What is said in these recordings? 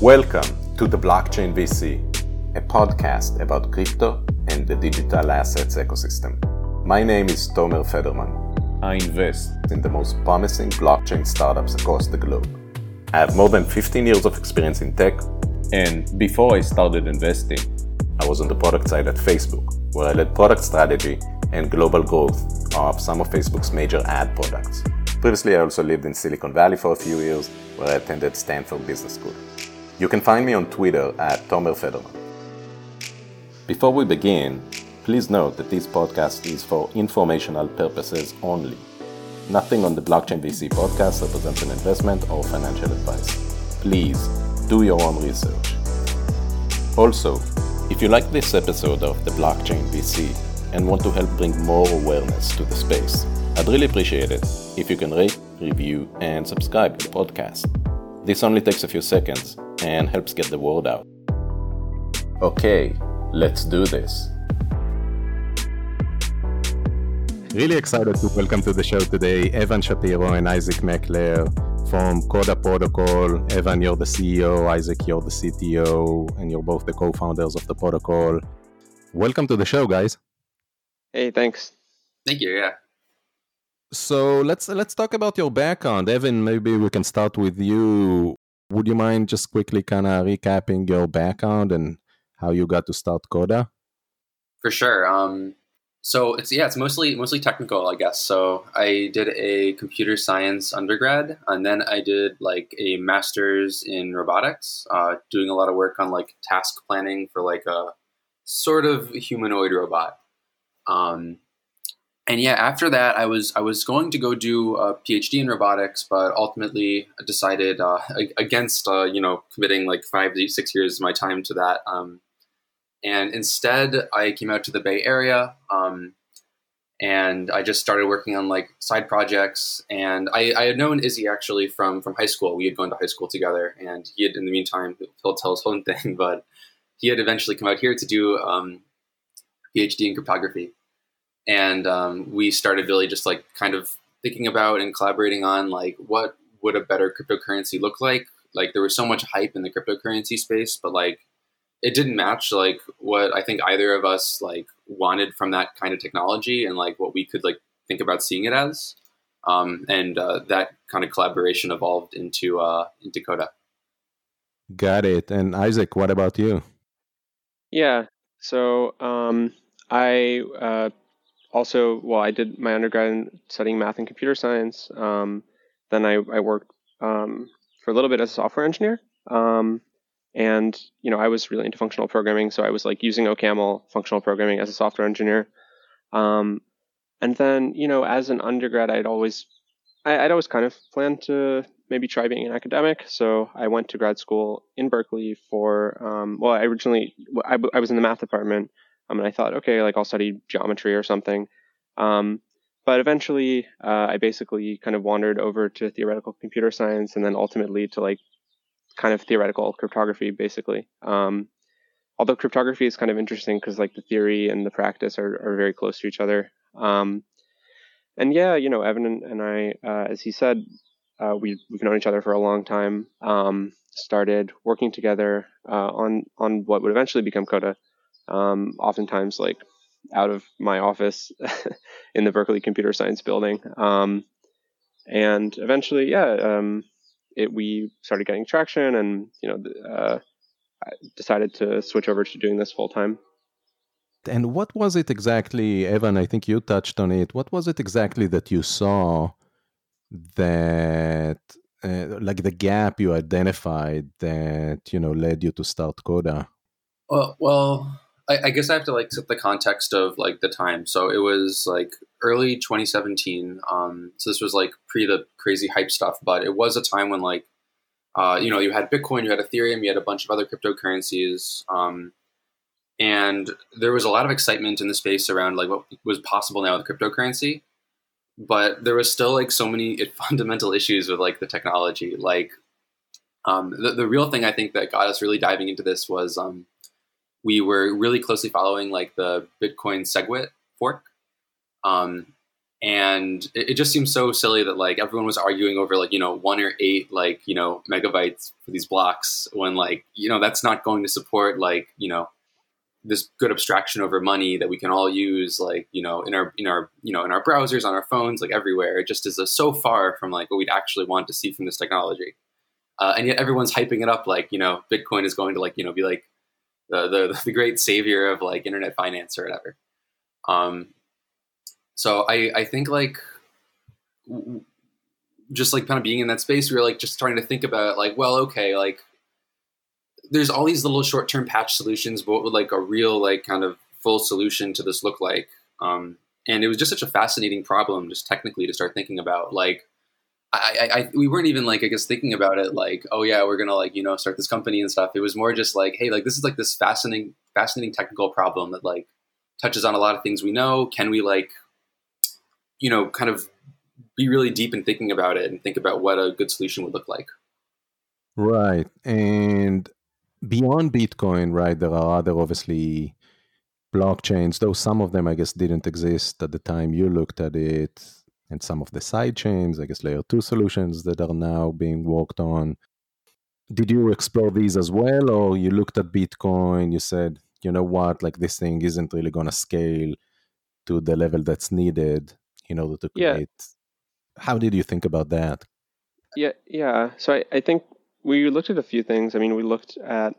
Welcome to the Blockchain VC, a podcast about crypto and the digital assets ecosystem. My name is Tomer Federman. I invest in the most promising blockchain startups across the globe. I have more than 15 years of experience in tech, and before I started investing, I was on the product side at Facebook, where I led product strategy and global growth of some of Facebook's major ad products. Previously, I also lived in Silicon Valley for a few years, where I attended Stanford Business School. You can find me on Twitter at Tomer Federman. Before we begin, please note that this podcast is for informational purposes only. Nothing on the Blockchain VC podcast represents an investment or financial advice. Please do your own research. Also, if you like this episode of the Blockchain VC and want to help bring more awareness to the space, I'd really appreciate it if you can rate, review, and subscribe to the podcast. This only takes a few seconds and helps get the word out. Okay, let's do this. Really excited to welcome to the show today Evan Shapiro and Izaak Meckler from Coda Protocol. Evan, you're the CEO, Isaac, you're the CTO, and you're both the co founders of the protocol. Welcome to the show, guys. Hey, thanks. Thank you. Yeah. So let's let's talk about your background. Evan, maybe we can start with you. Would you mind just quickly kind of recapping your background and how you got to start Coda? For sure. Um, so it's yeah, it's mostly mostly technical, I guess. So I did a computer science undergrad, and then I did like a master's in robotics, uh, doing a lot of work on like task planning for like a sort of humanoid robot. Um, and yeah, after that, I was I was going to go do a PhD in robotics, but ultimately decided uh, against uh, you know committing like five to six years of my time to that. Um, and instead, I came out to the Bay Area, um, and I just started working on like side projects. And I, I, had known Izzy actually from from high school. We had gone to high school together, and he had in the meantime he'll tell his own thing, but he had eventually come out here to do um, PhD in cryptography and um, we started really just like kind of thinking about and collaborating on like what would a better cryptocurrency look like? Like there was so much hype in the cryptocurrency space but like it didn't match like what i think either of us like wanted from that kind of technology and like what we could like think about seeing it as. Um, and uh, that kind of collaboration evolved into uh, into coda. Got it. And izaak what about you? Yeah. So um, i uh, also, well, I did my undergrad in studying math and computer science. Um, then I, I worked um, for a little bit as a software engineer. Um, and, you know, I was really into functional programming. So I was like using OCaml functional programming as a software engineer. Um, and then, you know, as an undergrad, I'd always, I, would always kind of planned to maybe try being an academic. So I went to grad school in Berkeley for, um, well, I originally, I, I was in the math department um, and I thought, okay, like I'll study geometry or something. Um, but eventually, uh, I basically kind of wandered over to theoretical computer science, and then ultimately to like kind of theoretical cryptography, basically. Um, although cryptography is kind of interesting because like the theory and the practice are, are very close to each other. Um, and yeah, you know, Evan and, I, uh, as he said, uh, we, we've known each other for a long time. Um, started working together uh, on on what would eventually become Coda um, oftentimes like out of my office in the Berkeley Computer Science building. Um, and eventually, yeah, um, it, we started getting traction, and you know, uh, I decided to switch over to doing this full time. And what was it exactly, Evan? I think you touched on it. What was it exactly that you saw that, uh, like the gap you identified that you know led you to start Coda? Well, well, I, I, guess I have to like set the context of like the time. So it was like early 2017. Um, so this was like pre the crazy hype stuff, but it was a time when like, uh, you know, you had Bitcoin, you had Ethereum, you had a bunch of other cryptocurrencies. Um, and there was a lot of excitement in the space around like what was possible now with cryptocurrency. But there was still like so many fundamental issues with like the technology. Like um, the, the real thing I think that got us really diving into this was um, we were really closely following like the Bitcoin SegWit fork. Um, and it, it, just seems so silly that like everyone was arguing over like you know one or eight like you know megabytes for these blocks when like you know that's not going to support like you know this good abstraction over money that we can all use like you know in our in our you know in our browsers on our phones like everywhere it just is so far from like what we'd actually want to see from this technology uh, and yet everyone's hyping it up like you know bitcoin is going to like you know be like the the, the great savior of like internet finance or whatever um so i i think like just like kind of being in that space we were like just trying to think about like well okay like there's all these little short term patch solutions, but what would like a real like kind of full solution to this look like? Um, and it was just such a fascinating problem, just technically to start thinking about. Like, I, I, we weren't even like I guess thinking about it like, oh yeah, we're gonna like you know start this company and stuff. It was more just like, hey, like this is like this fascinating, fascinating technical problem that like touches on a lot of things we know. Can we like, you know, kind of be really deep in thinking about it and think about what a good solution would look like? Right, and beyond Bitcoin, right, there are other obviously blockchains, though some of them, I guess, didn't exist at the time you looked at it, and some of the side chains, I guess, layer two solutions that are now being worked on. Did you explore these as well, or you looked at Bitcoin, you said, you know what, like this thing isn't really going to scale to the level that's needed in order to create? Yeah. How did you think about that? Yeah, yeah. So I, I think we looked at a few things. I mean, we looked at,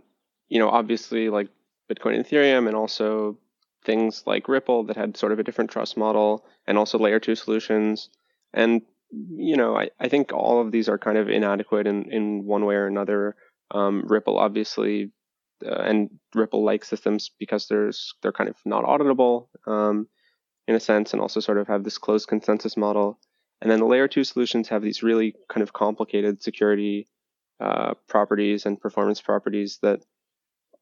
you know, obviously like Bitcoin and Ethereum, and also things like Ripple that had sort of a different trust model, and also layer two solutions. And you know, I, I think all of these are kind of inadequate in, in one way or another. Um, Ripple obviously, uh, and Ripple-like systems because there's they're kind of not auditable um, in a sense, and also sort of have this closed consensus model. And then the layer two solutions have these really kind of complicated security uh, properties and performance properties that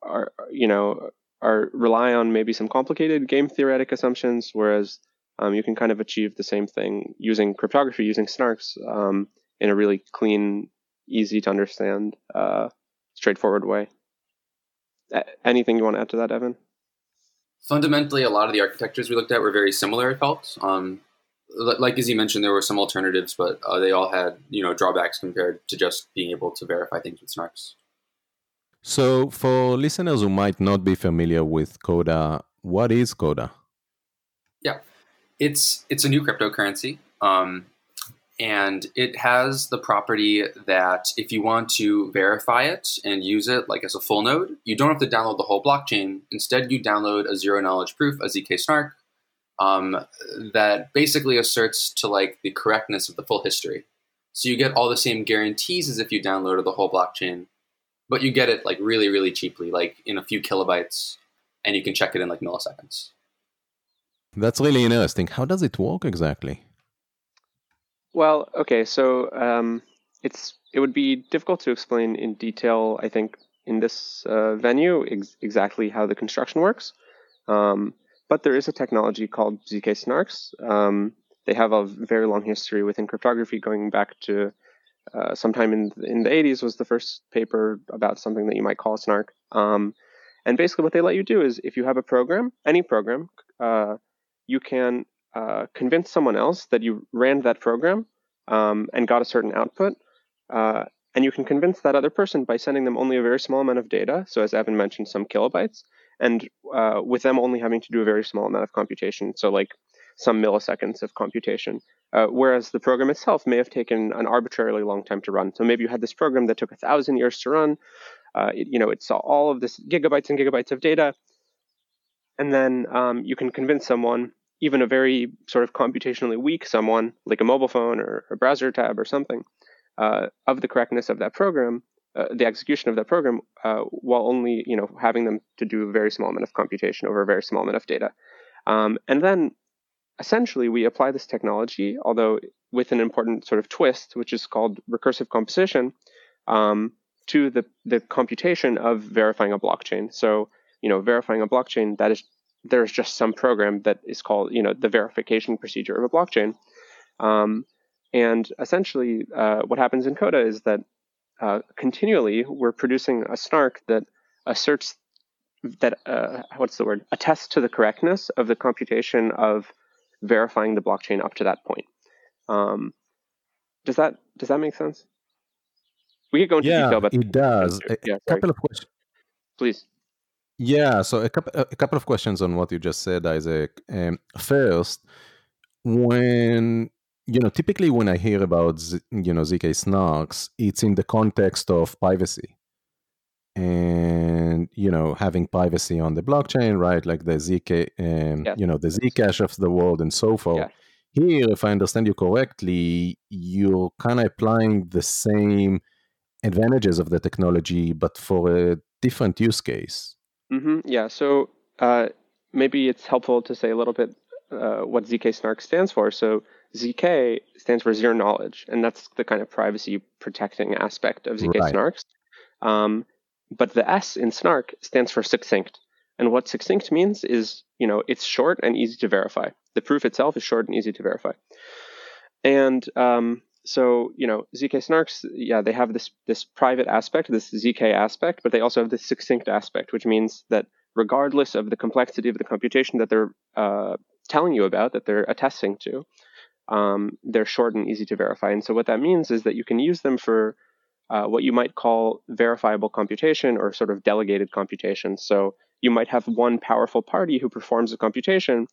are you know are rely on maybe some complicated game theoretic assumptions, whereas um, you can kind of achieve the same thing using cryptography, using snarks um, in a really clean, easy to understand, uh, straightforward way. A- anything you want to add to that, Evan? Fundamentally, a lot of the architectures we looked at were very similar. It felt. Um, like as you mentioned, there were some alternatives, but uh, they all had you know drawbacks compared to just being able to verify things with snarks. So, for listeners who might not be familiar with Coda, what is Coda? Yeah, it's it's a new cryptocurrency, um, and it has the property that if you want to verify it and use it like as a full node, you don't have to download the whole blockchain. Instead, you download a zero knowledge proof, a zk snark, um, that basically asserts to like the correctness of the full history. So you get all the same guarantees as if you downloaded the whole blockchain, but you get it like really, really cheaply, like in a few kilobytes, and you can check it in like milliseconds. That's really interesting. How does it work exactly? Well, okay, so um, it's it would be difficult to explain in detail. I think in this uh, venue ex- exactly how the construction works. Um, but there is a technology called ZK snarks. Um, they have a very long history within cryptography, going back to uh, sometime in in the 80s was the first paper about something that you might call a snark. Um, and basically, what they let you do is, if you have a program, any program, uh, you can uh, convince someone else that you ran that program um, and got a certain output. Uh, and you can convince that other person by sending them only a very small amount of data. So, as Evan mentioned, some kilobytes and uh, with them only having to do a very small amount of computation, so like some milliseconds of computation. Uh, whereas the program itself may have taken an arbitrarily long time to run. So maybe you had this program that took a thousand years to run. Uh, it, you know, it saw all of this gigabytes and gigabytes of data, and then um, you can convince someone, even a very sort of computationally weak someone, like a mobile phone or a browser tab or something, uh, of the correctness of that program uh, the execution of that program uh, while only you know having them to do a very small amount of computation over a very small amount of data. Um, and then essentially we apply this technology, although with an important sort of twist, which is called recursive composition, um, to the the computation of verifying a blockchain. So you know verifying a blockchain that is there's just some program that is called you know the verification procedure of a blockchain. Um, and essentially, uh, what happens in Coda is that uh, continually we're producing a snark that asserts that uh, what's the word attests to the correctness of the computation of verifying the blockchain up to that point. Um, does that does that make sense? We could go into yeah, detail, but it does. A, yeah, a couple of questions. Please. Yeah, so a couple a couple of questions on what you just said, Izaak. Um, first, when you know, typically when I hear about you know zk snarks, it's in the context of privacy, and you know having privacy on the blockchain, right? Like the zk, um, yes. you know, the zcash of the world, and so forth. Yeah. Here, if I understand you correctly, you're kind of applying the same advantages of the technology, but for a different use case. Mm-hmm. Yeah. So uh, maybe it's helpful to say a little bit uh, what ZK Snark stands for. So ZK stands for zero knowledge, and that's the kind of privacy protecting aspect of ZK right. Snarks. Um, but the S in Snark stands for succinct. And what succinct means is, you know, it's short and easy to verify. The proof itself is short and easy to verify. And um, so you know zk snarks yeah they have this this private aspect this zk aspect but they also have this succinct aspect which means that regardless of the complexity of the computation that they're uh, telling you about that they're attesting to um, they're short and easy to verify and so what that means is that you can use them for uh, what you might call verifiable computation or sort of delegated computation so you might have one powerful party who performs a computation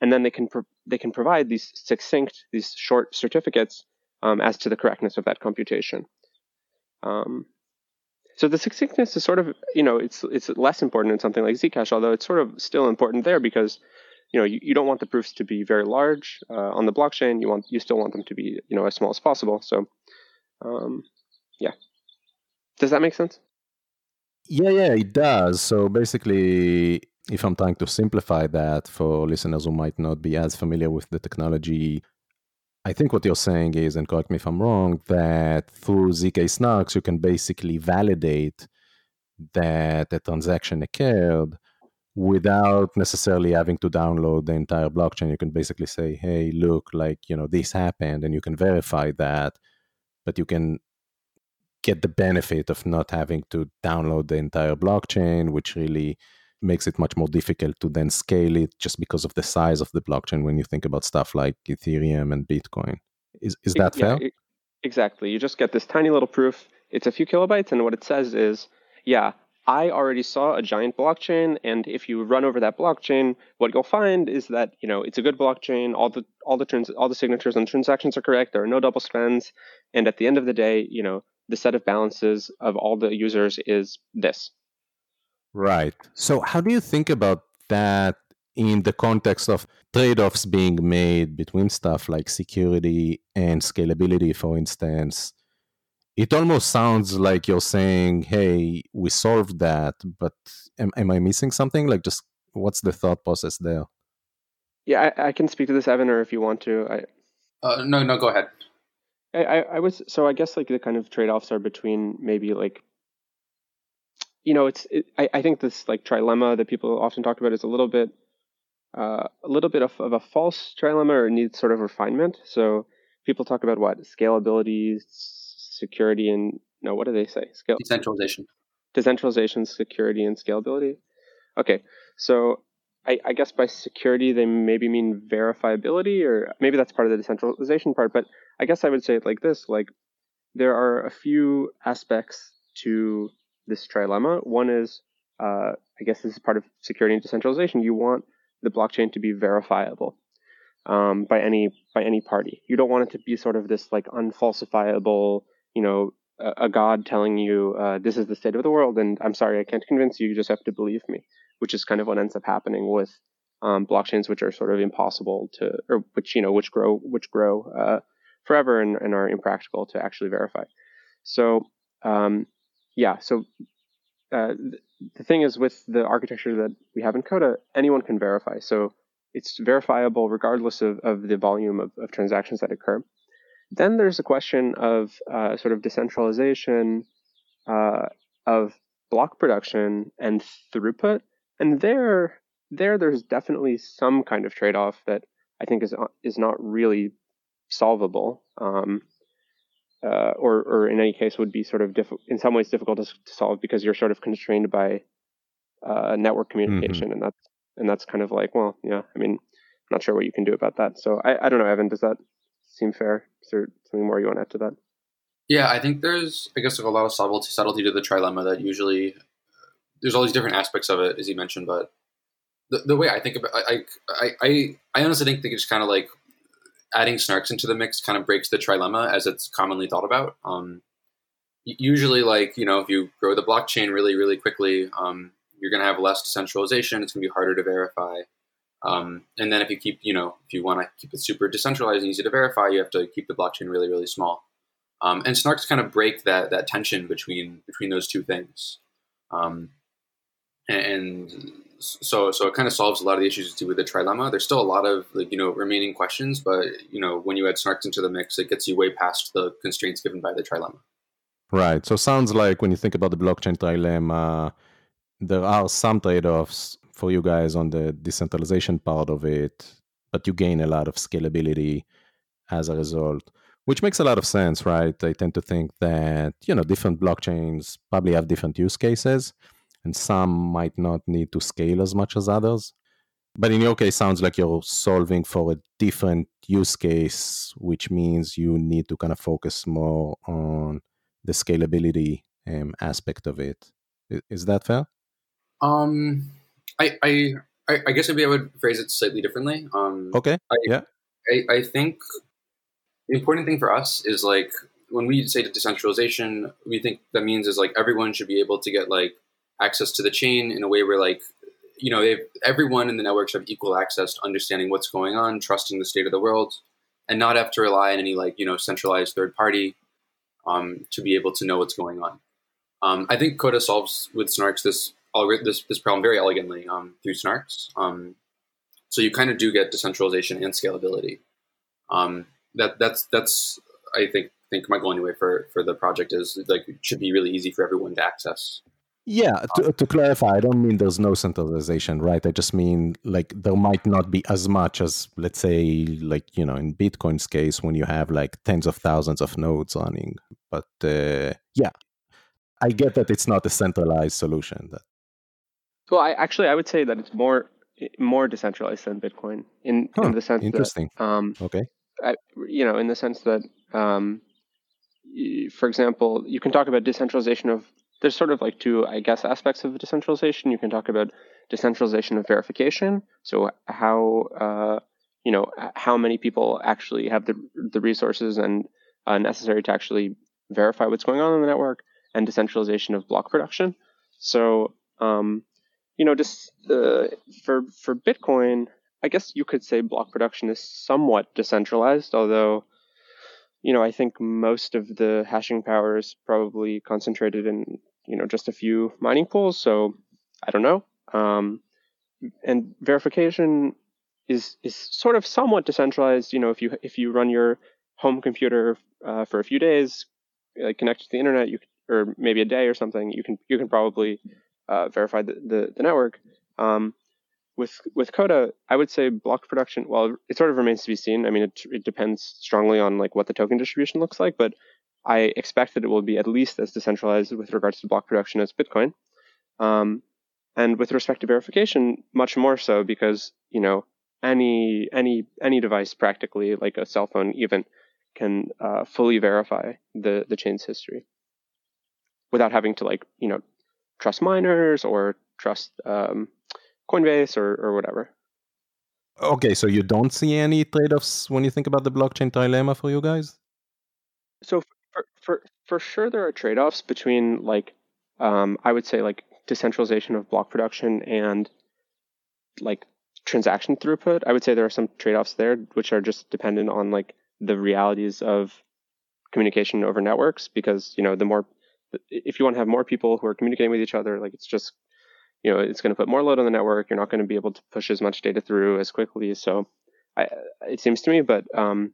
and then they can pro- they can provide these succinct these short certificates um, as to the correctness of that computation. Um, so the succinctness is sort of, you know, it's it's less important in something like Zcash, although it's sort of still important there because, you know, you, you don't want the proofs to be very large uh, on the blockchain. You want you still want them to be, you know, as small as possible. So, um, yeah. Does that make sense? Yeah, yeah, it does. So basically, if I'm trying to simplify that for listeners who might not be as familiar with the technology, I think what you're saying is, and correct me if I'm wrong, that through ZK Snarks, you can basically validate that a transaction occurred without necessarily having to download the entire blockchain. You can basically say, hey, look, like, you know, this happened, and you can verify that, but you can get the benefit of not having to download the entire blockchain, which really makes it much more difficult to then scale it just because of the size of the blockchain when you think about stuff like Ethereum and Bitcoin. Is is that yeah, fair? Exactly. You just get this tiny little proof. It's a few kilobytes, and what it says is, yeah, I already saw a giant blockchain, and if you run over that blockchain, what you'll find is that you know it's a good blockchain. All the all the trans- all the signatures and transactions are correct. There are no double spends, and at the end of the day, you know the set of balances of all the users is this. Right. So, how do you think about that in the context of trade offs being made between stuff like security and scalability, for instance? It almost sounds like you're saying, hey, we solved that, but am, am I missing something? Like, just what's the thought process there? Yeah, I, I can speak to this, Evan, or if you want to. I, uh, no, no, go ahead. I, I, I was so I guess like the kind of trade offs are between maybe like you know, it's it, I, I think this like trilemma that people often talk about is a little bit uh, a little bit of, of a false trilemma or needs sort of refinement. So people talk about what scalability, security, and no, what do they say? Scale decentralization, decentralization, security, and scalability. Okay, so I, I, guess by security they maybe mean verifiability, or maybe that's part of the decentralization part. But I guess I would say it like this: like there are a few aspects to this trilemma. One is, uh, I guess this is part of security and decentralization. You want the blockchain to be verifiable um, by any by any party. You don't want it to be sort of this like unfalsifiable, you know, a, a god telling you uh, this is the state of the world, and I'm sorry, I can't convince you. You just have to believe me, which is kind of what ends up happening with um, blockchains, which are sort of impossible to, or which you know, which grow which grow uh, forever and, and, are impractical to actually verify. So um, yeah, so uh, the thing is with the architecture that we have in Coda, anyone can verify. So it's verifiable regardless of, of the volume of, of transactions that occur. Then there's a question of uh, sort of decentralization uh, of block production and throughput. And there, there, there's definitely some kind of trade-off that I think is is not really solvable. Um, uh, or, or in any case would be sort of diff- in some ways difficult to, to, solve because you're sort of constrained by uh, network communication, mm-hmm. and that's and that's kind of like well, yeah, I mean, I'm not sure what you can do about that. So I, I don't know, Evan. Does that seem fair? Is there something more you want to add to that? Yeah, I think there's, I guess, like a lot of subtlety, subtlety to the trilemma that usually there's all these different aspects of it, as you mentioned. But the, the way I think about, I, I, I, I honestly think that it's kind of like adding snarks into the mix kind of breaks the trilemma as it's commonly thought about. Um, usually, like you know, if you grow the blockchain really, really quickly, um, you're going to have less decentralization. It's going to be harder to verify. Um, and then if you keep, you know, if you want to keep it super decentralized and easy to verify, you have to keep the blockchain really, really small. Um, and snarks kind of break that that tension between between those two things. Um, and so so it kind of solves a lot of the issues to do with the trilemma. There's still a lot of like you know remaining questions, but you know when you add snarks into the mix, it gets you way past the constraints given by the trilemma. Right. So it sounds like when you think about the blockchain trilemma, there are some trade-offs for you guys on the decentralization part of it, but you gain a lot of scalability as a result which makes a lot of sense, right? I tend to think that, you know, different blockchains probably have different use cases and some might not need to scale as much as others. But in your case, sounds like you're solving for a different use case, which means you need to kind of focus more on the scalability um, aspect of it. Is that fair? Um, I, I, I guess maybe I would phrase it slightly differently. Um, okay. I, yeah. I, I think the important thing for us is like when we say decentralization, we think that means is like everyone should be able to get like access to the chain in a way where like you know everyone in the network should have equal access to understanding what's going on, trusting the state of the world, and not have to rely on any like you know centralized third party um, to be able to know what's going on. Um, I think Coda solves with Snarks this this this problem very elegantly um, through Snarks. Um, so you kind of do get decentralization and scalability. Um, that that's that's I think think my goal anyway for for the project is like it should be really easy for everyone to access. Yeah, to, to clarify, I don't mean there's no centralization, right? I just mean like there might not be as much as, let's say, like, you know, in Bitcoin's case, when you have like tens of thousands of nodes running. But uh, yeah, I get that it's not a centralized solution. That well, I actually I would say that it's more more decentralized than Bitcoin in huh, in the sense interesting. that um, okay, I, you know, in the sense that, um, for example, you can talk about decentralization of. There's sort of like two, I guess, aspects of decentralization. You can talk about decentralization of verification. So how, uh, you know, how many people actually have the the resources and uh, necessary to actually verify what's going on in the network, and decentralization of block production. So, um, you know, just uh, for for Bitcoin, I guess you could say block production is somewhat decentralized, although, you know, I think most of the hashing power is probably concentrated in, you know, just a few mining pools. So I don't know. Um, and verification is is sort of somewhat decentralized. You know, if you if you run your home computer uh, for a few days, uh, connected to the internet, you or maybe a day or something, you can you can probably uh, verify the, the, the network. Um, with with Coda, I would say block production. Well, it sort of remains to be seen. I mean, it, it depends strongly on like what the token distribution looks like, but I expect that it will be at least as decentralized with regards to block production as Bitcoin. Um, and with respect to verification, much more so because you know any any any device practically, like a cell phone even, can uh, fully verify the the chain's history without having to like you know trust miners or trust um, Coinbase or, or whatever. Okay, so you don't see any trade offs when you think about the blockchain dilemma for you guys? So for for, for sure there are trade offs between like um, I would say like decentralization of block production and like transaction throughput. I would say there are some trade offs there which are just dependent on like the realities of communication over networks because you know the more if you want to have more people who are communicating with each other like it's just you know it's going to put more load on the network. You're not going to be able to push as much data through as quickly. So I, it seems to me, but um,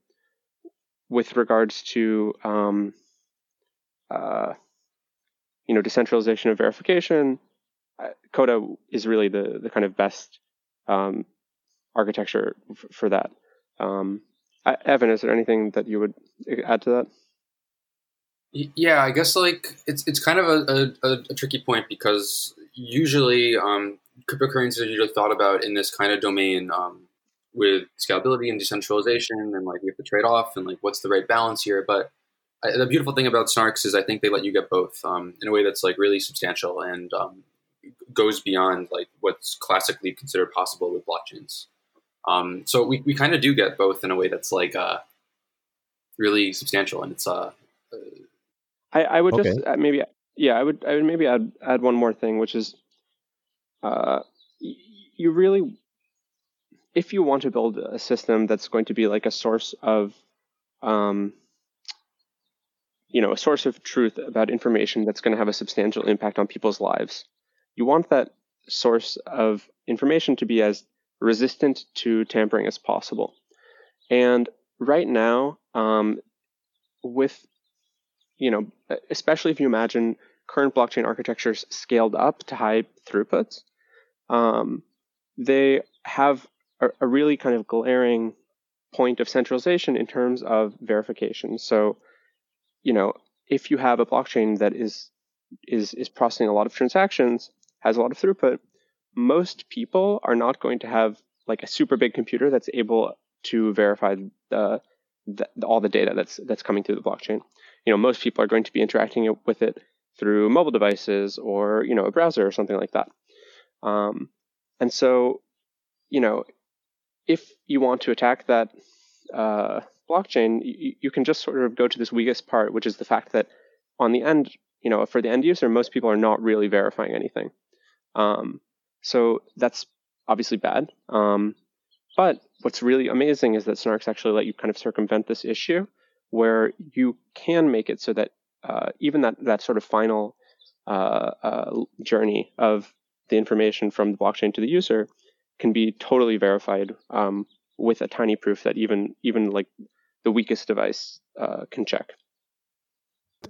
with regards to um, uh, you know decentralization of verification, Coda is really the the kind of best um, architecture f- for that. Um, Evan, is there anything that you would add to that? Yeah, I guess like it's it's kind of a, a, a tricky point because usually um, cryptocurrencies are usually thought about in this kind of domain um, with scalability and decentralization, and like we have to trade off, and like what's the right balance here. But I, the beautiful thing about snarks is I think they let you get both um, in a way that's like really substantial and um, goes beyond like what's classically considered possible with blockchains. Um, so we, we kind of do get both in a way that's like uh, really substantial, and it's uh. I, I would okay. just maybe yeah I would I would maybe add add one more thing, which is, uh, you really, if you want to build a system that's going to be like a source of, um, you know, a source of truth about information that's going to have a substantial impact on people's lives, you want that source of information to be as resistant to tampering as possible. And right now, um, with you know, especially if you imagine current blockchain architectures scaled up to high throughputs, um, they have a, a, really kind of glaring point of centralization in terms of verification. So, you know, if you have a blockchain that is is is processing a lot of transactions, has a lot of throughput, most people are not going to have like a super big computer that's able to verify the, the, all the data that's that's coming through the blockchain. You know, most people are going to be interacting with it through mobile devices or you know a browser or something like that. Um, and so, you know, if you want to attack that uh, blockchain, you, you can just sort of go to this weakest part, which is the fact that on the end, you know, for the end user, most people are not really verifying anything. Um, so that's obviously bad. Um, but what's really amazing is that snarks actually let you kind of circumvent this issue where you can make it so that uh, even that, that sort of final uh, uh, journey of the information from the blockchain to the user can be totally verified um, with a tiny proof that even even like the weakest device uh, can check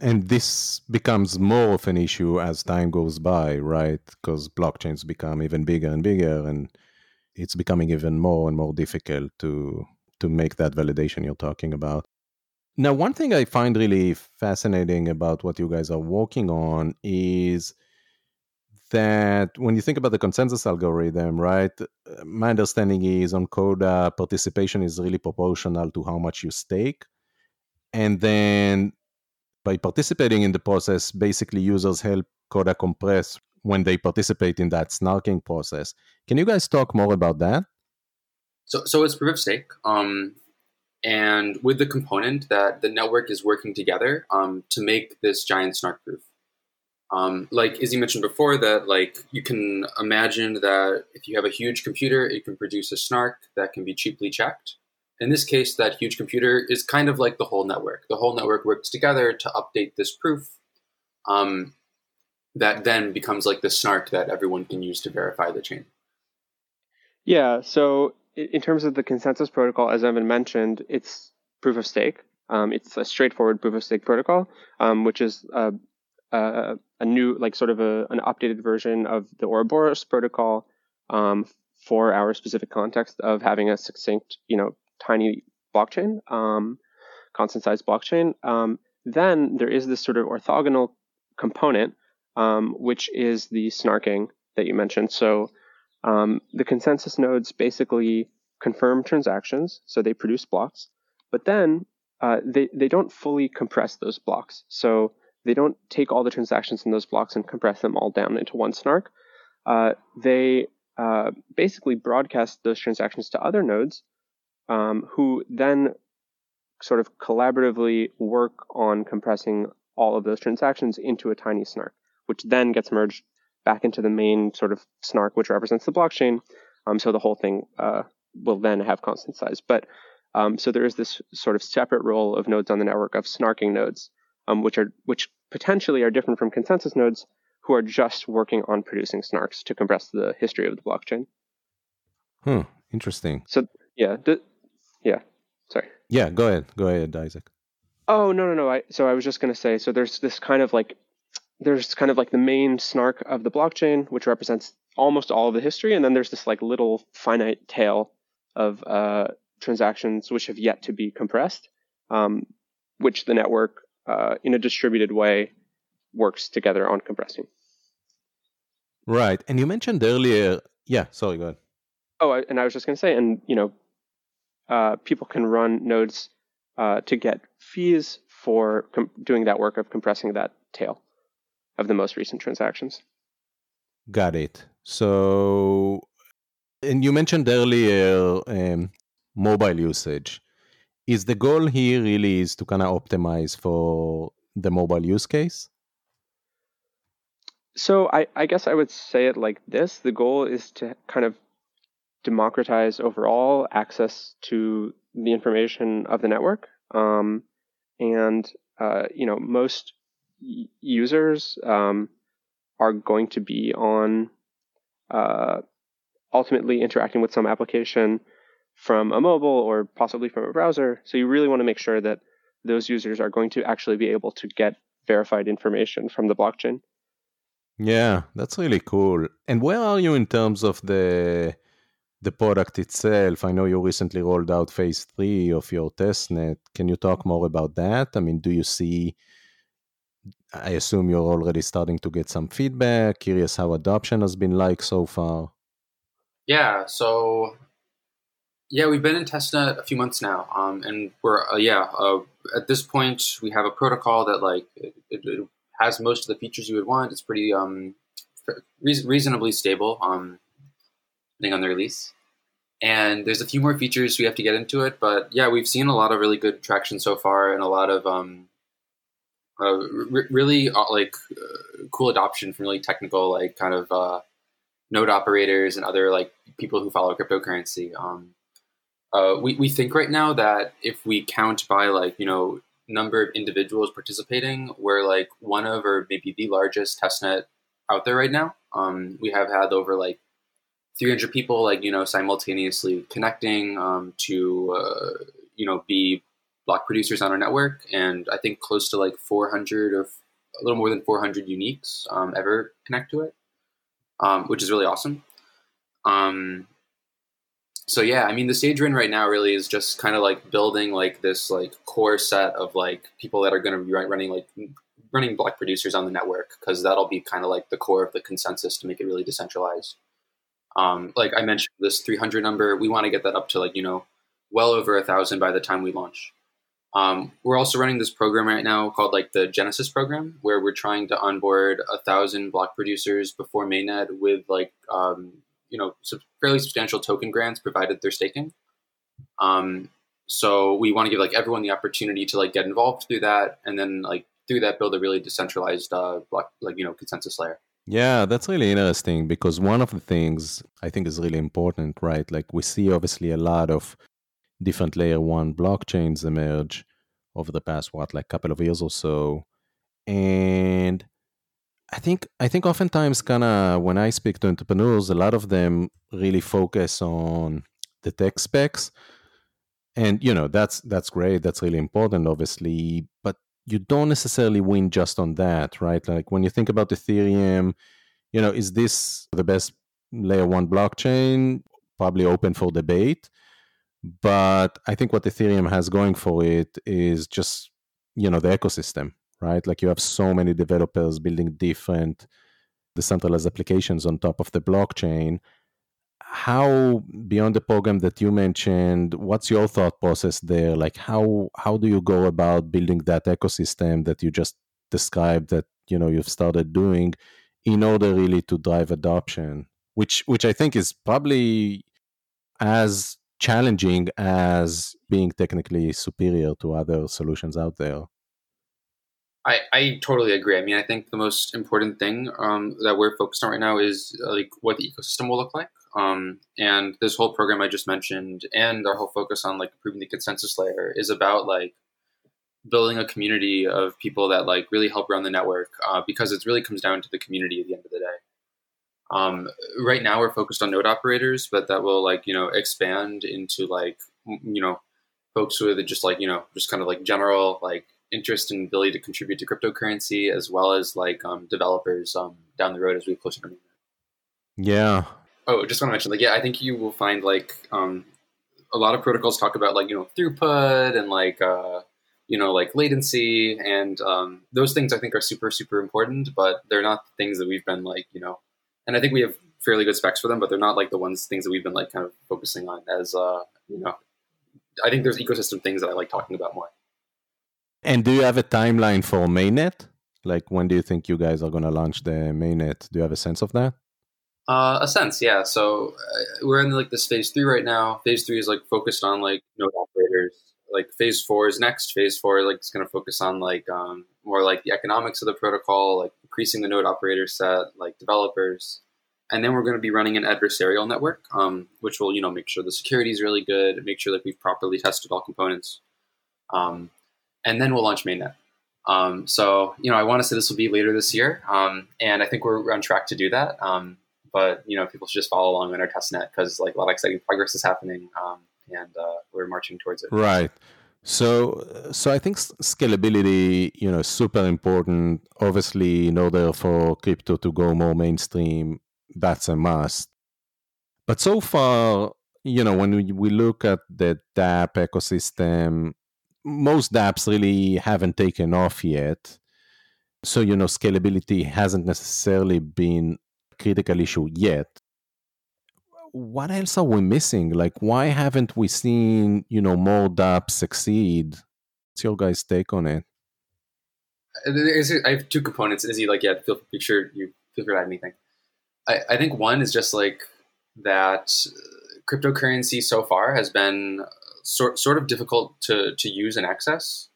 and this becomes more of an issue as time goes by, right? Because blockchains become even bigger and bigger, and it's becoming even more and more difficult to to make that validation you're talking about. Now, one thing I find really fascinating about what you guys are working on is that when you think about the consensus algorithm, right? My understanding is on Coda, participation is really proportional to how much you stake. And then by participating in the process, basically users help Coda compress when they participate in that snarking process. Can you guys talk more about that? So, so it's proof of stake, um, and with the component that the network is working together um, to make this giant snark proof. Um, like Izzy mentioned before, that like you can imagine that if you have a huge computer, it can produce a snark that can be cheaply checked in this case, that huge computer is kind of like the whole network. The whole network works together to update this proof um, that then becomes like the snark that everyone can use to verify the chain. Yeah. So, in terms of the consensus protocol, as Evan mentioned, it's proof of stake. Um, it's a straightforward proof of stake protocol, um, which is a, a, a, new, like, sort of a, an updated version of the Ouroboros protocol um, for our specific context of having a succinct, you know, tiny blockchain, um, constant size blockchain, um, then there is this sort of orthogonal component, um, which is the snarking that you mentioned. So um, the consensus nodes basically confirm transactions, so they produce blocks, but then uh, they, they don't fully compress those blocks. So they don't take all the transactions in those blocks and compress them all down into one snark. Uh, they uh, basically broadcast those transactions to other nodes um, who then sort of collaboratively work on compressing all of those transactions into a tiny snark, which then gets merged back into the main sort of snark, which represents the blockchain. Um, so the whole thing uh, will then have constant size. But um, so there is this sort of separate role of nodes on the network of snarking nodes, um, which are which potentially are different from consensus nodes, who are just working on producing snarks to compress the history of the blockchain. Hmm. Interesting. So yeah, yeah. Sorry. Yeah, go ahead. Go ahead, Izaak. Oh no no no! I so I was just gonna say so there's this kind of like there's kind of like the main snark of the blockchain, which represents almost all of the history, and then there's this like little finite tail of uh, transactions which have yet to be compressed, um, which the network uh, in a distributed way works together on compressing. Right, and you mentioned earlier, yeah. Sorry, go ahead. Oh, and I was just going to say, and you know, uh, people can run nodes uh, to get fees for com- doing that work of compressing that tail of the most recent transactions. Got it. So, and you mentioned earlier um, mobile usage. Is the goal here really is to kind of optimize for the mobile use case? So I, I guess I would say it like this. The goal is to kind of democratize overall access to the information of the network. Um, and, uh, you know, most users um, are going to be on uh, ultimately interacting with some application from a mobile or possibly from a browser. So you really want to make sure that those users are going to actually be able to get verified information from the blockchain. Yeah, that's really cool. And where are you in terms of the the product itself? I know you recently rolled out phase three of your testnet. Can you talk more about that? I mean, do you see I assume you're already starting to get some feedback. Curious how adoption has been like so far. Yeah, so yeah, we've been in testnet a few months now, um, and we're uh, yeah uh, at this point we have a protocol that like it, it, has most of the features you would want. It's pretty um, re- reasonably stable, um, depending on the release. And there's a few more features we have to get into it, but yeah, we've seen a lot of really good traction so far, and a lot of um, uh, r- really uh, like uh, cool adoption from really technical like kind of uh, node operators and other like people who follow cryptocurrency. Um, uh, we we think right now that if we count by like you know number of individuals participating, we're like one of or maybe the largest testnet out there right now. Um, we have had over like 300 people like you know simultaneously connecting um, to uh, you know be block producers on our network, and I think close to like 400 or a little more than 400 uniques um, ever connect to it, um, which is really awesome. Um, so yeah, I mean, the stage we're in right now really is just kind of like building like this like core set of like people that are going to be running like running block producers on the network because that'll be kind of like the core of the consensus to make it really decentralized. Um, like I mentioned, this 300 number, we want to get that up to like you know well over a thousand by the time we launch. Um, we're also running this program right now called like the Genesis program, where we're trying to onboard a thousand block producers before mainnet with like um, you know fairly substantial token grants provided they're staking. Um, so we want to give like everyone the opportunity to like get involved through that, and then like through that build a really decentralized uh, block like you know consensus layer. Yeah, that's really interesting because one of the things I think is really important, right? Like we see obviously a lot of different layer one blockchains emerge over the past what like couple of years or so. And i think i think oftentimes kind of when i speak to entrepreneurs a lot of them really focus on the tech specs. And you know that's that's great that's really important obviously but you don't necessarily win just on that right? Like when you think about ethereum you know is this the best layer one blockchain? Probably open for debate but I think what Ethereum has going for it is just, you know, the ecosystem, right? Like you have so many developers building different decentralized applications on top of the blockchain. How beyond the program that you mentioned, what's your thought process there? Like how how do you go about building that ecosystem that you just described that, you know, you've started doing in order really to drive adoption? Which which I think is probably as challenging as being technically superior to other solutions out there. I, I totally agree. I mean, I think the most important thing um, that we're focused on right now is uh, like what the ecosystem will look like. Um, and this whole program I just mentioned, and our whole focus on like improving the consensus layer, is about like building a community of people that like really help run the network uh, because it really comes down to the community at the end of the day. Um, right now, we're focused on node operators, but that will like you know expand into like you know folks with just like you know just kind of like general like interest and ability to contribute to cryptocurrency, as well as like um, developers um, down the road as we closer to mainnet. Yeah. Oh, just want to mention like yeah, I think you will find like um, a lot of protocols talk about like you know throughput and like uh, you know like latency and um, those things I think are super super important, but they're not things that we've been like you know and I think we have fairly good specs for them, but they're not like the ones things that we've been like kind of focusing on as uh, you know I think there's ecosystem things that I like talking about more. And do you have a timeline for mainnet? Like when do you think you guys are going to launch the mainnet? Do you have a sense of that? Uh, a sense, yeah. So uh, we're in like this phase three right now. Phase three is like focused on like node operators. Like phase four is next. Phase four like is going to focus on like um, more like the economics of the protocol, like increasing the node operator set, like developers, and then we're going to be running an adversarial network, um, which will you know make sure the security is really good, make sure that we've properly tested all components, um, and then we'll launch mainnet. Um, so you know I want to say this will be later this year, um, and I think we're on track to do that. Um, but you know people should just follow along on our testnet because like a lot of exciting progress is happening, um, and uh, we're marching towards it. Right. So, so I think scalability, you know, super important. Obviously, in order for crypto to go more mainstream, that's a must. But so far, you know, when we, we look at the dApp ecosystem, most dApps really haven't taken off yet. So, you know, scalability hasn't necessarily been a critical issue yet. What else are we missing? Like, why haven't we seen, you know, more dApps succeed? What's your guys' take on it? Uh, I have two components. Izzy, like, yeah, feel, make sure you feel free to add anything. I, I think one is just like that uh, cryptocurrency so far has been uh, sort sort of difficult to to use and access.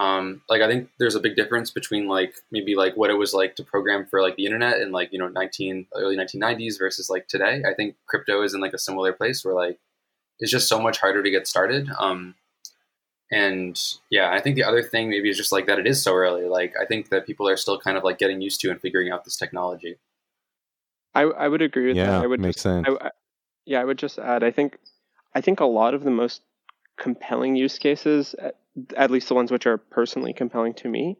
Um, like I think there's a big difference between like maybe like what it was like to program for like the internet in like you know 19 early 1990s versus like today. I think crypto is in like a similar place where like it's just so much harder to get started. Um, and yeah, I think the other thing maybe is just like that it is so early. Like I think that people are still kind of like getting used to and figuring out this technology. I I would agree with yeah, that. I would makes just, sense. I, I, yeah, I would just add. I think I think a lot of the most compelling use cases, at, least the ones which are personally compelling to me,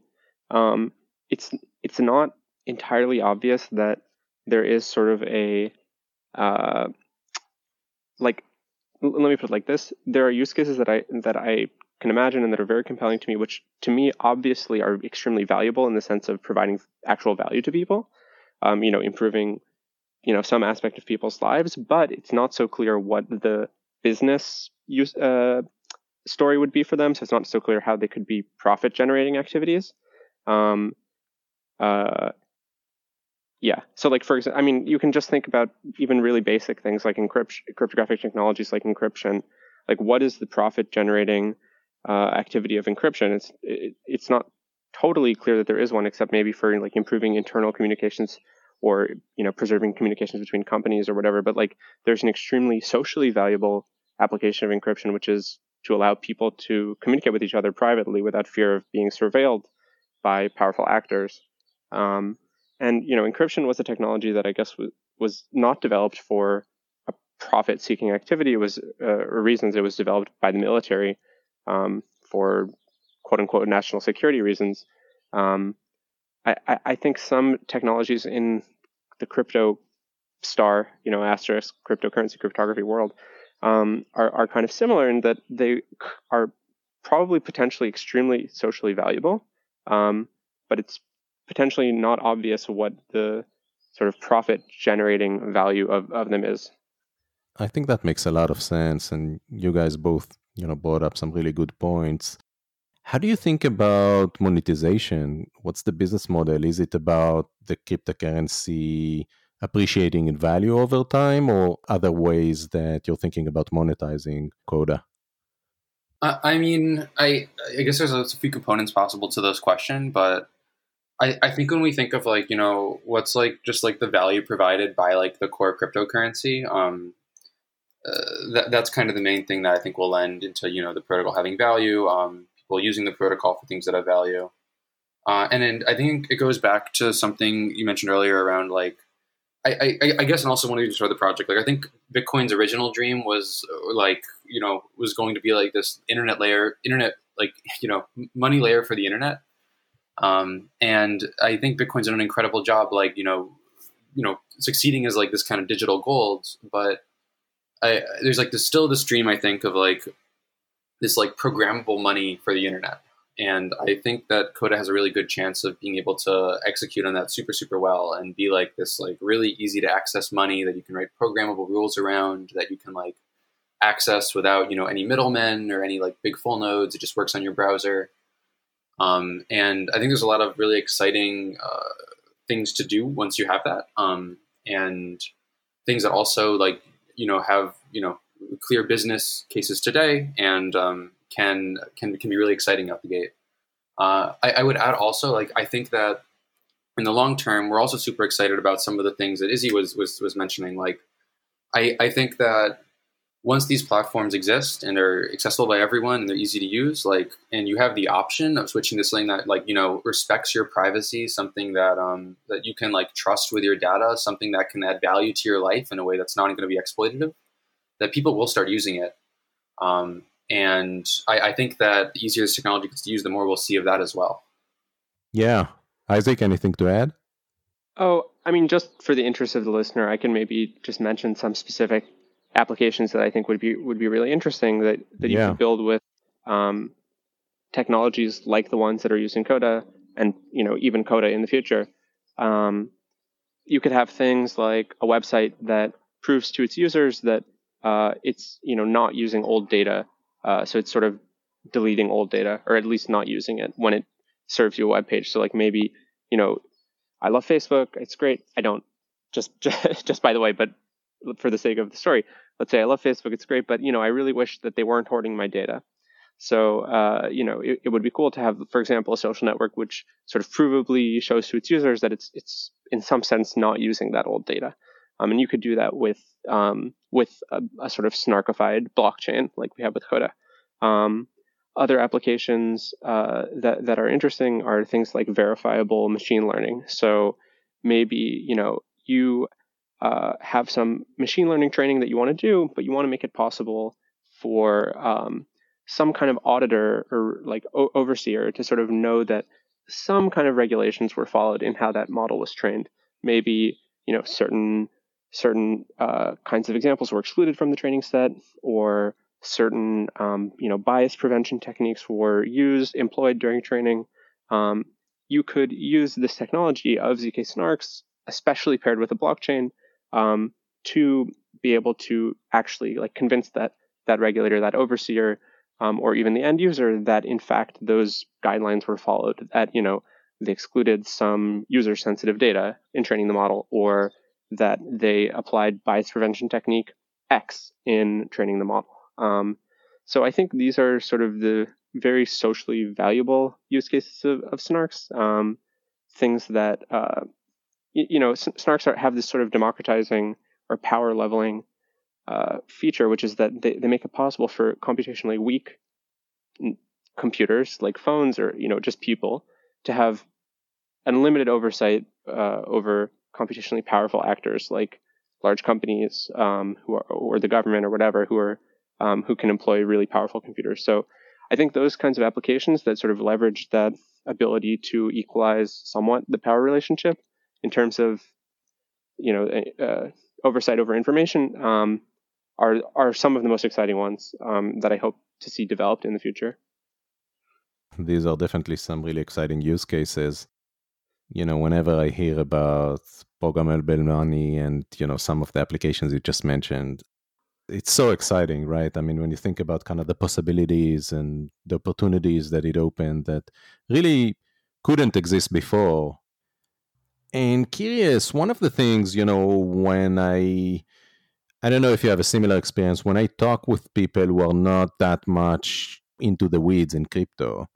um, it's it's not entirely obvious that there is sort of a uh, like let me put it like this: there are use cases that I that I can imagine and that are very compelling to me, which to me obviously are extremely valuable in the sense of providing actual value to people. Um, you know, improving you know some aspect of people's lives, but it's not so clear what the business use uh, story would be for them. So it's not so clear how they could be profit generating activities. Um, uh, yeah. So like for example, I mean, you can just think about even really basic things like encryption, cryptographic technologies like encryption. Like what is the profit generating uh, activity of encryption? It's it, it's not totally clear that there is one, except maybe for like improving internal communications or you know preserving communications between companies or whatever but like there's an extremely socially valuable application of encryption which is to allow people to communicate with each other privately without fear of being surveilled by powerful actors. Um, and you know encryption was a technology that i guess was, was not developed for a profit seeking activity. It was uh, reasons it was developed by the military um, for quote unquote national security reasons. Um, I, I think some technologies in the crypto star, you know, asterisk cryptocurrency cryptography world um, are, are kind of similar in that they are probably potentially extremely socially valuable, um, but it's potentially not obvious what the sort of profit generating value of, of them is. I think that makes a lot of sense, and you guys both, you know, brought up some really good points. How do you think about monetization? What's the business model? Is it about the cryptocurrency appreciating in value over time or other ways that you're thinking about monetizing Coda? I mean, I I guess there's a few components possible to this question, but I, I think when we think of like you know what's like just like the value provided by like the core cryptocurrency, um, uh, that, that's kind of the main thing that I think will lend into you know the protocol having value. Um, people using the protocol for things that have value. Uh, and then I think it goes back to something you mentioned earlier around like, I, I, I guess, and also when we started the project, like I think Bitcoin's original dream was like, you know, was going to be like this internet layer, internet, like, you know, money layer for the internet. Um, and I think Bitcoin's done an incredible job, like, you know, you know, succeeding as like this kind of digital gold, but I, there's like this still this dream I think of like this like programmable money for the internet. And I think that Coda has a really good chance of being able to execute on that super, super well and be like this like really easy to access money that you can write programmable rules around, that you can like access without you know any middlemen or any like big full nodes. It just works on your browser. Um, and I think there's a lot of really exciting uh, things to do once you have that, um, and things that also like you know have you know clear business cases today and um, can can can be really exciting out the gate. Uh, I, I, would add also like I think that in the long term we're also super excited about some of the things that Izzy was was was mentioning. Like I I think that once these platforms exist and are accessible by everyone and they're easy to use, like, and you have the option of switching to something that, like, you know, respects your privacy, something that um, that you can like trust with your data, something that can add value to your life in a way that's not going to be exploitative, that people will start using it. Um, and I, I think that the easier this technology gets to use, the more we'll see of that as well. Yeah, Izaak, anything to add? Oh, I mean, just for the interest of the listener, I can maybe just mention some specific applications that I think would be would be really interesting that that you yeah. could build with um, technologies like the ones that are using Coda and you know even Coda in the future. Um, you could have things like a website that proves to its users that uh, it's you know not using old data, uh, so it's sort of deleting old data or at least not using it when it serves you a web page. So like maybe you know I love Facebook, it's great. I don't just just, just by the way, but for the sake of the story, let's say I love Facebook, it's great, but you know, I really wish that they weren't hoarding my data. So, uh, you know, it, it, would be cool to have, for example, a social network which sort of provably shows to its users that it's it's in some sense not using that old data. Um, and you could do that with um, with a, a, sort of snarkified blockchain like we have with Coda. Um, other applications uh, that that are interesting are things like verifiable machine learning. So maybe you know you uh, have some machine learning training that you want to do, but you want to make it possible for um, some kind of auditor or like o- overseer to sort of know that some kind of regulations were followed in how that model was trained. Maybe you know certain certain uh, kinds of examples were excluded from the training set, or certain um, you know bias prevention techniques were used employed during training. Um, you could use this technology of zk snarks, especially paired with a blockchain, um, to be able to actually like convince that that regulator, that overseer, um, or even the end user that in fact those guidelines were followed. That you know they excluded some user sensitive data in training the model, or that they applied bias prevention technique X in training the model. Um, so I think these are sort of the very socially valuable use cases of, of snarks. Um, things that uh, you know, snarks are, have this sort of democratizing or power leveling uh, feature, which is that they, they make it possible for computationally weak computers like phones or you know just people to have unlimited oversight uh, over computationally powerful actors like large companies um, who are or the government or whatever who are um, who can employ really powerful computers. So I think those kinds of applications that sort of leverage that ability to equalize somewhat the power relationship in terms of you know uh, oversight over information um, are are some of the most exciting ones um, that I hope to see developed in the future. These are definitely some really exciting use cases. You know, whenever I hear about programmable money and you know some of the applications you just mentioned, it's so exciting, right? I mean, when you think about kind of the possibilities and the opportunities that it opened that really couldn't exist before and curious, one of the things, you know, when I I don't know if you have a similar experience when I talk with people who are not that much into the weeds in crypto,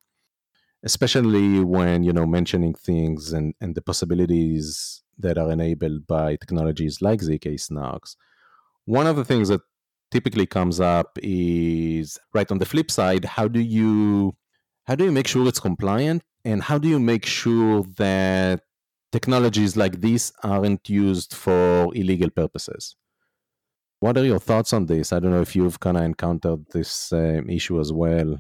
especially when, you know, mentioning things and, and the possibilities that are enabled by technologies like ZK snarks. One of the things that typically comes up is right on the flip side, how do you how do you make sure it's compliant and how do you make sure that technologies like this aren't used for illegal purposes. What are your thoughts on this? I don't know if you've kind of encountered this um, issue as well.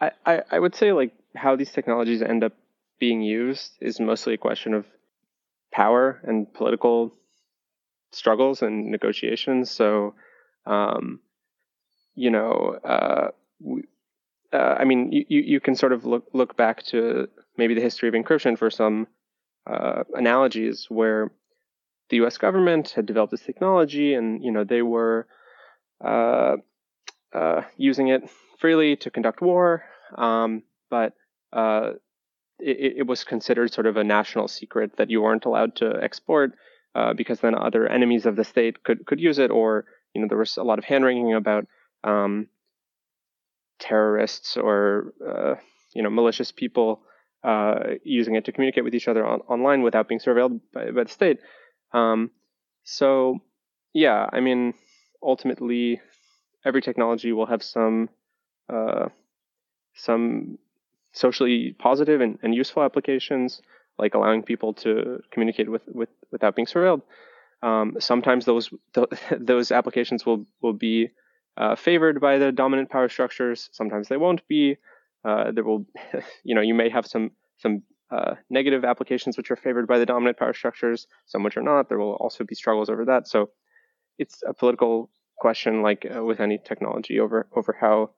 I, I, would say like how these technologies end up being used is mostly a question of power and political struggles and negotiations. So, um, you know, uh, we, uh, I mean, you, you can sort of look look back to maybe the history of encryption for some uh, analogies where the U.S. government had developed this technology, and you know they were uh, uh, using it freely to conduct war, um, but uh, it, it, was considered sort of a national secret that you weren't allowed to export uh, because then other enemies of the state could could use it, or you know there was a lot of hand wringing about um, terrorists or uh, you know malicious people uh, using it to communicate with each other on, online without being surveilled by, by the state. Um, so yeah, I mean ultimately every technology will have some uh, some socially positive and, and useful applications, like allowing people to communicate with, with without being surveilled. Um, sometimes those th- those applications will will be uh, favored by the dominant power structures. Sometimes they won't be. Uh, there will, you know, you may have some some uh, negative applications which are favored by the dominant power structures, some which are not. There will also be struggles over that. So it's a political question, like uh, with any technology, over over how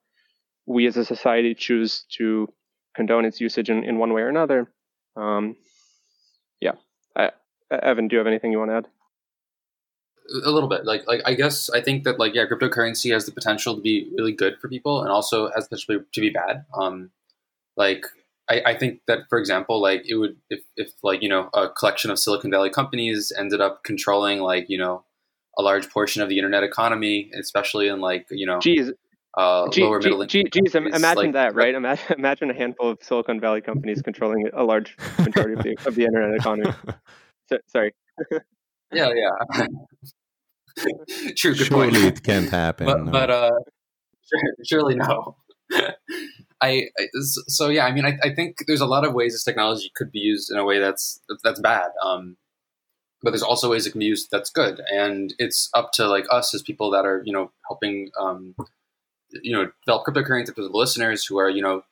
we as a society choose to condone its usage in, in one way or another. Um, yeah, I, Evan, do you have anything you want to add? a little bit like like i guess i think that like yeah cryptocurrency has the potential to be really good for people and also has the potential to be bad um like I, I think that for example like it would if, if like you know a collection of silicon valley companies ended up controlling like you know a large portion of the internet economy especially in like you know Jeez. Uh, G- lower middle G- geez, imagine like, that, right? Imagine, imagine a handful of Silicon Valley companies controlling a large majority of the, of the internet economy. So, sorry. yeah, yeah. True. Good surely point. it can't happen. But, no. but uh, surely no. I, I, so yeah. I mean, I, I think there's a lot of ways this technology could be used in a way that's that's bad. Um, but there's also ways it can be used that's good, and it's up to like us as people that are you know helping um, you know develop cryptocurrency for the listeners who are you know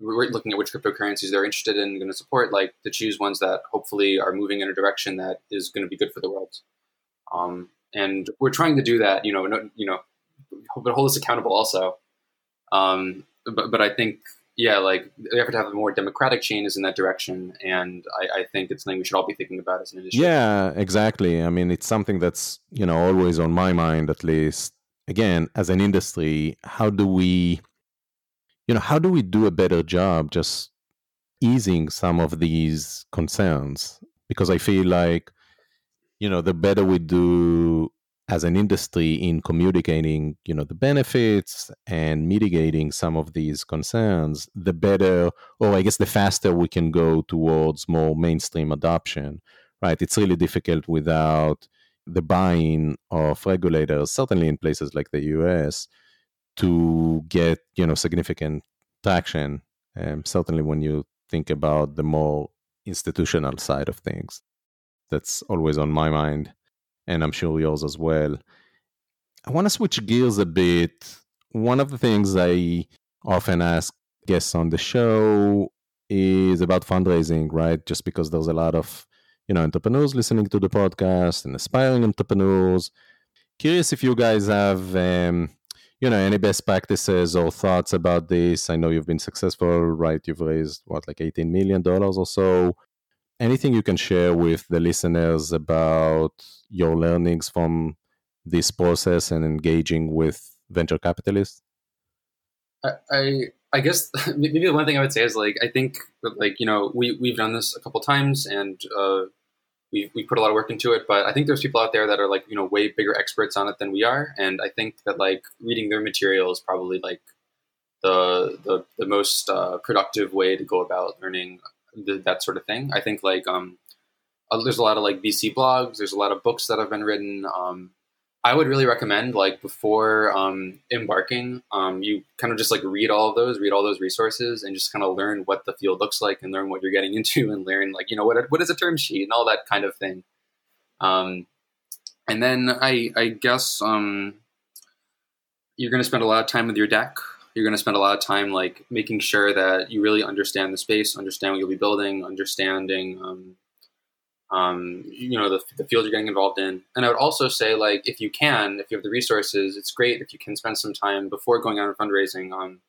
looking at which cryptocurrencies they're interested in going to support, like to choose ones that hopefully are moving in a direction that is going to be good for the world. Um, and we're trying to do that. You know, no, you know, but hold us accountable also. Um, but but I think yeah, like the effort to have a more democratic chain is in that direction, and I, I, think it's something we should all be thinking about as an industry. Yeah, exactly. I mean, it's something that's you know always on my mind, at least. Again, as an industry, how do we, you know, how do we do a better job just easing some of these concerns? Because I feel like you know the better we do as an industry in communicating you know the benefits and mitigating some of these concerns the better or i guess the faster we can go towards more mainstream adoption right it's really difficult without the buy-in of regulators certainly in places like the us to get you know significant traction um, certainly when you think about the more institutional side of things that's always on my mind, and I'm sure yours as well. I want to switch gears a bit. One of the things I often ask guests on the show is about fundraising, right? Just because there's a lot of you know entrepreneurs listening to the podcast and aspiring entrepreneurs. Curious if you guys have um, you know any best practices or thoughts about this. I know you've been successful, right? You've raised what like 18 million dollars or so anything you can share with the listeners about your learnings from this process and engaging with venture capitalists? I, I, I guess maybe the one thing I would say is like I think like you know we we've done this a couple times and uh, we we put a lot of work into it, but I think there's people out there that are like you know way bigger experts on it than we are, and I think that like reading their material is probably like the the, the most uh, productive way to go about learning the, that sort of thing. I think like um, uh, there's a lot of like VC blogs. There's a lot of books that have been written. Um, I would really recommend like before um, embarking, um, you kind of just like read all of those, read all those resources, and just kind of learn what the field looks like and learn what you're getting into, and learn like you know what what is a term sheet and all that kind of thing. Um, and then I I guess um, you're going to spend a lot of time with your deck you're going to spend a lot of time like making sure that you really understand the space, understand what you'll be building, understanding, um, um, you know, the, the field you're getting involved in. And I would also say, like, if you can, if you have the resources, it's great if you can spend some time before going out and fundraising on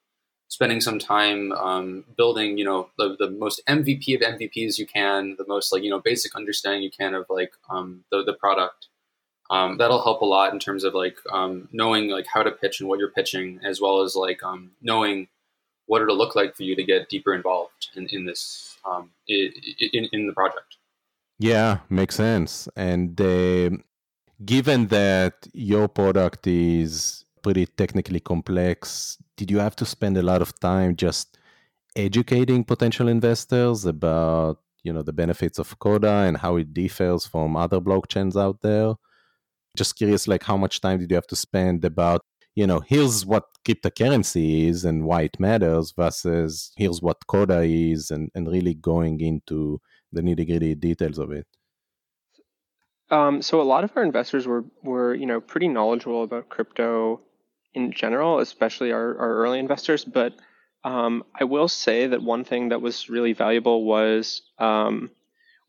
spending some time um, building, you know, the, the most MVP of MVPs you can, the most like, you know, basic understanding you can of like um, the, the product. um, that'll help a lot in terms of like um, knowing like how to pitch and what you're pitching, as well as like um, knowing what it'll look like for you to get deeper involved in, in this um, in, in the project. Yeah, makes sense. And uh, given that your product is pretty technically complex, did you have to spend a lot of time just educating potential investors about you know the benefits of Coda and how it differs from other blockchains out there? Just curious, like how much time did you have to spend about you know here's what cryptocurrency is and why it matters versus here's what Coda is and and really going into the nitty gritty details of it. Um, so a lot of our investors were were you know pretty knowledgeable about crypto in general, especially our, our early investors. But um, I will say that one thing that was really valuable was um,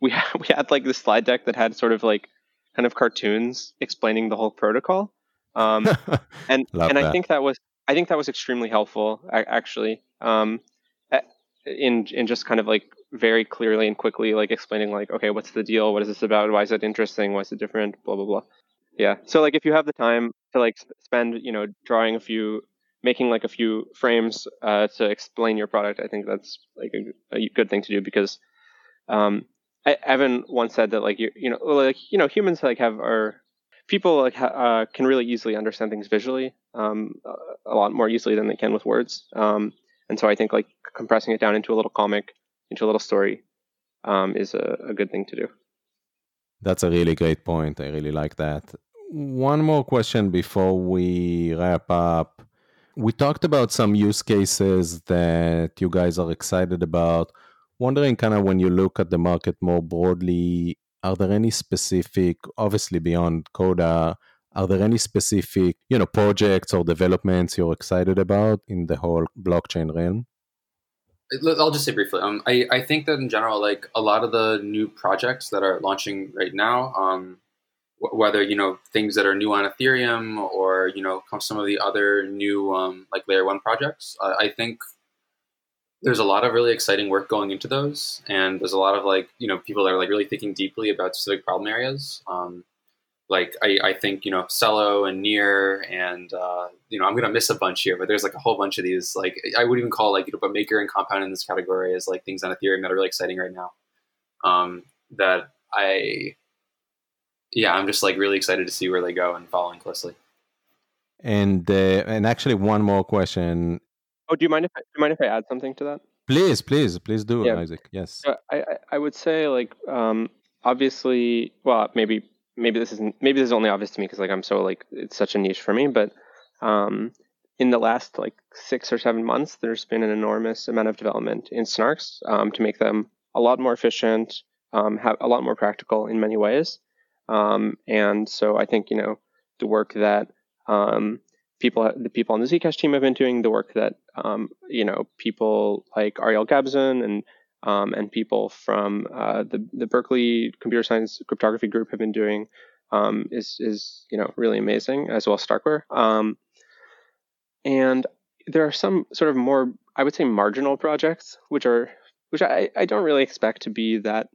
we had, we had like this slide deck that had sort of like kind of cartoons explaining the whole protocol, um, and and I think that was I think that was extremely helpful actually um, in in just kind of like very clearly and quickly like explaining like okay what's the deal? What is this about? Why is it interesting? Why is it different? Blah blah blah. Yeah. So like if you have the time to like spend you know drawing a few making like a few frames uh, to explain your product i think that's like a, a good thing to do because um, I, evan once said that like you you know like you know humans like have our people like uh, can really easily understand things visually um, a lot more easily than they can with words. Um, and so i think like compressing it down into a little comic into a little story um, is a, a good thing to do. That's a really great point. I really like that. One more question before we wrap up. We talked about some use cases that you guys are excited about. Wondering, kind of, when you look at the market more broadly, are there any specific, obviously beyond Coda, are there any specific, you know, projects or developments you're excited about in the whole blockchain realm? I'll just say briefly. Um, I, I think that in general, like a lot of the new projects that are launching right now, um, w- whether you know things that are new on Ethereum or you know some of the other new um, like layer one projects, uh, I think there's a lot of really exciting work going into those, and there's a lot of like you know people that are like really thinking deeply about specific problem areas. Um, like I, I think you know Celo and Near and uh, you know I'm gonna miss a bunch here, but there's like a whole bunch of these. Like I would even call like you know, but Maker and Compound in this category as like things on Ethereum that are really exciting right now. Um, that I, yeah, I'm just like really excited to see where they go and following closely. And uh, and actually, one more question. Oh, do you mind if I, do you mind if I add something to that? Please, please, please do, yeah. Izaak. Yes. I, I I would say like um obviously well maybe maybe this isn't maybe this is only obvious to me because like I'm so like it's such a niche for me, but um, in the last like six or seven months, there's been an enormous amount of development in snarks um, to make them a lot more efficient, um, have a lot more practical in many ways, um, and so I think you know the work that um, people the people on the Zcash team have been doing, the work that um, you know people like Ariel Gabizon and um, and people from uh, the the Berkeley Computer Science Cryptography Group have been doing um, is is you know really amazing, as well as Starkware. Um, and there are some sort of more, I would say, marginal projects, which are which I, I don't really expect to be that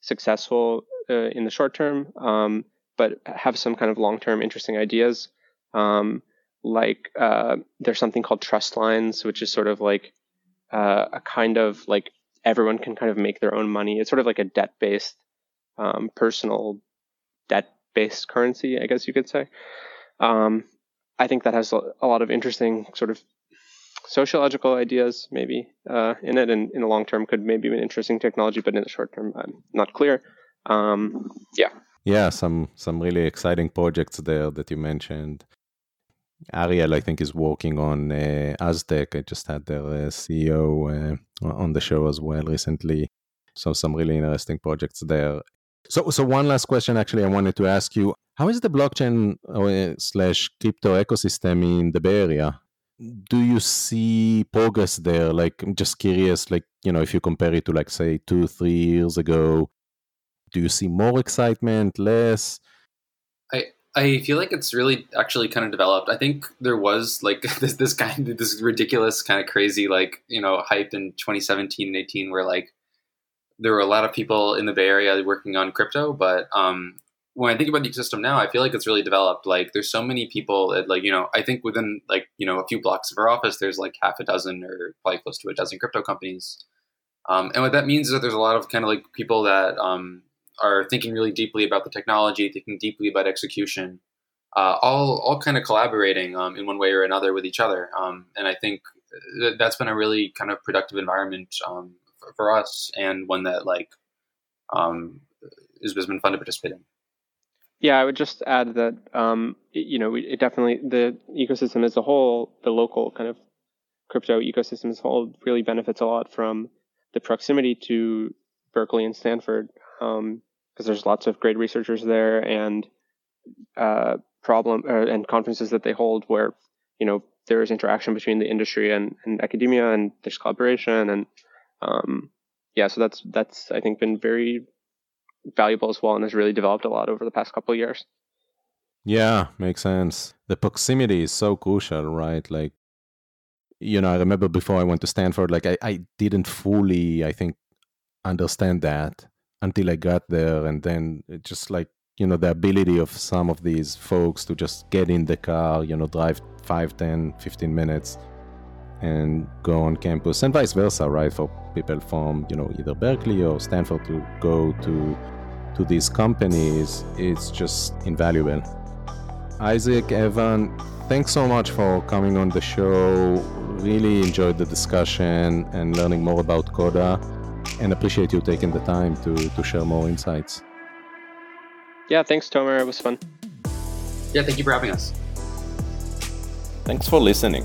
successful uh, in the short term, um, but have some kind of long term interesting ideas. Um, like uh, there's something called trust lines, which is sort of like uh, a kind of like everyone can kind of make their own money. It's sort of like a debt based, um, personal debt based currency, I guess you could say. Um, I think that has a lot of interesting sort of sociological ideas maybe uh, in it, and in the long term could maybe be an interesting technology, but in the short term, I'm not clear. Um, yeah. Yeah, some some really exciting projects there that you mentioned. Ariel, I think, is working on uh, Aztec. I just had their uh, CEO uh, on the show as well recently. So some really interesting projects there. So, so one last question, actually, I wanted to ask you: How is the blockchain uh, slash crypto ecosystem in the Bay Area? Do you see progress there? Like, I'm just curious. Like, you know, if you compare it to, like, say, two, three years ago, do you see more excitement, less? I feel like it's really actually kind of developed. I think there was like this this kind of this ridiculous kind of crazy like you know hype in 2017 and 18 where like there were a lot of people in the Bay Area working on crypto, but um, when I think about the ecosystem now, I feel like it's really developed. Like there's so many people that like, you know, I think within like, you know, a few blocks of our office, there's like half a dozen or probably close to a dozen crypto companies. Um, and what that means is that there's a lot of kind of like people that um, are thinking really deeply about the technology, thinking deeply about execution, uh, all all kind of collaborating um, in one way or another with each other. Um, and I think that's been a really kind of productive environment um, for, for, us, and one that like um, has been fun to participate in. Yeah, I would just add that um, you know it definitely the ecosystem as a whole, the local kind of crypto ecosystem as a whole, really benefits a lot from the proximity to Berkeley and Stanford because um, there's lots of great researchers there and uh, problem uh, and conferences that they hold where you know there is interaction between the industry and, and academia and there's collaboration and um, yeah so that's that's I think been very valuable as well and has really developed a lot over the past couple of years. Yeah, makes sense. The proximity is so crucial, right? Like you know, I remember before I went to Stanford, like I, I didn't fully, I think, understand that until I got there. And then just like, you know, the ability of some of these folks to just get in the car, you know, drive 5, 10, 15 minutes and go on campus and vice versa, right? For people from, you know, either Berkeley or Stanford to go to to these companies, it's just invaluable. Izaak, Evan, thanks so much for coming on the show. Really enjoyed the discussion and learning more about Coda and appreciate you taking the time to, to share more insights. Yeah, thanks, Tomer. It was fun. Yeah, thank you for having us. Thanks for listening.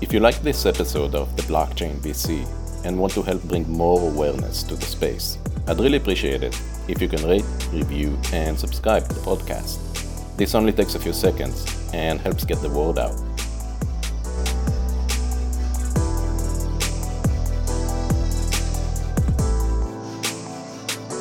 If you like this episode of the Blockchain VC and want to help bring more awareness to the space, I'd really appreciate it if you can rate, review, and subscribe to the podcast. This only takes a few seconds and helps get the word out.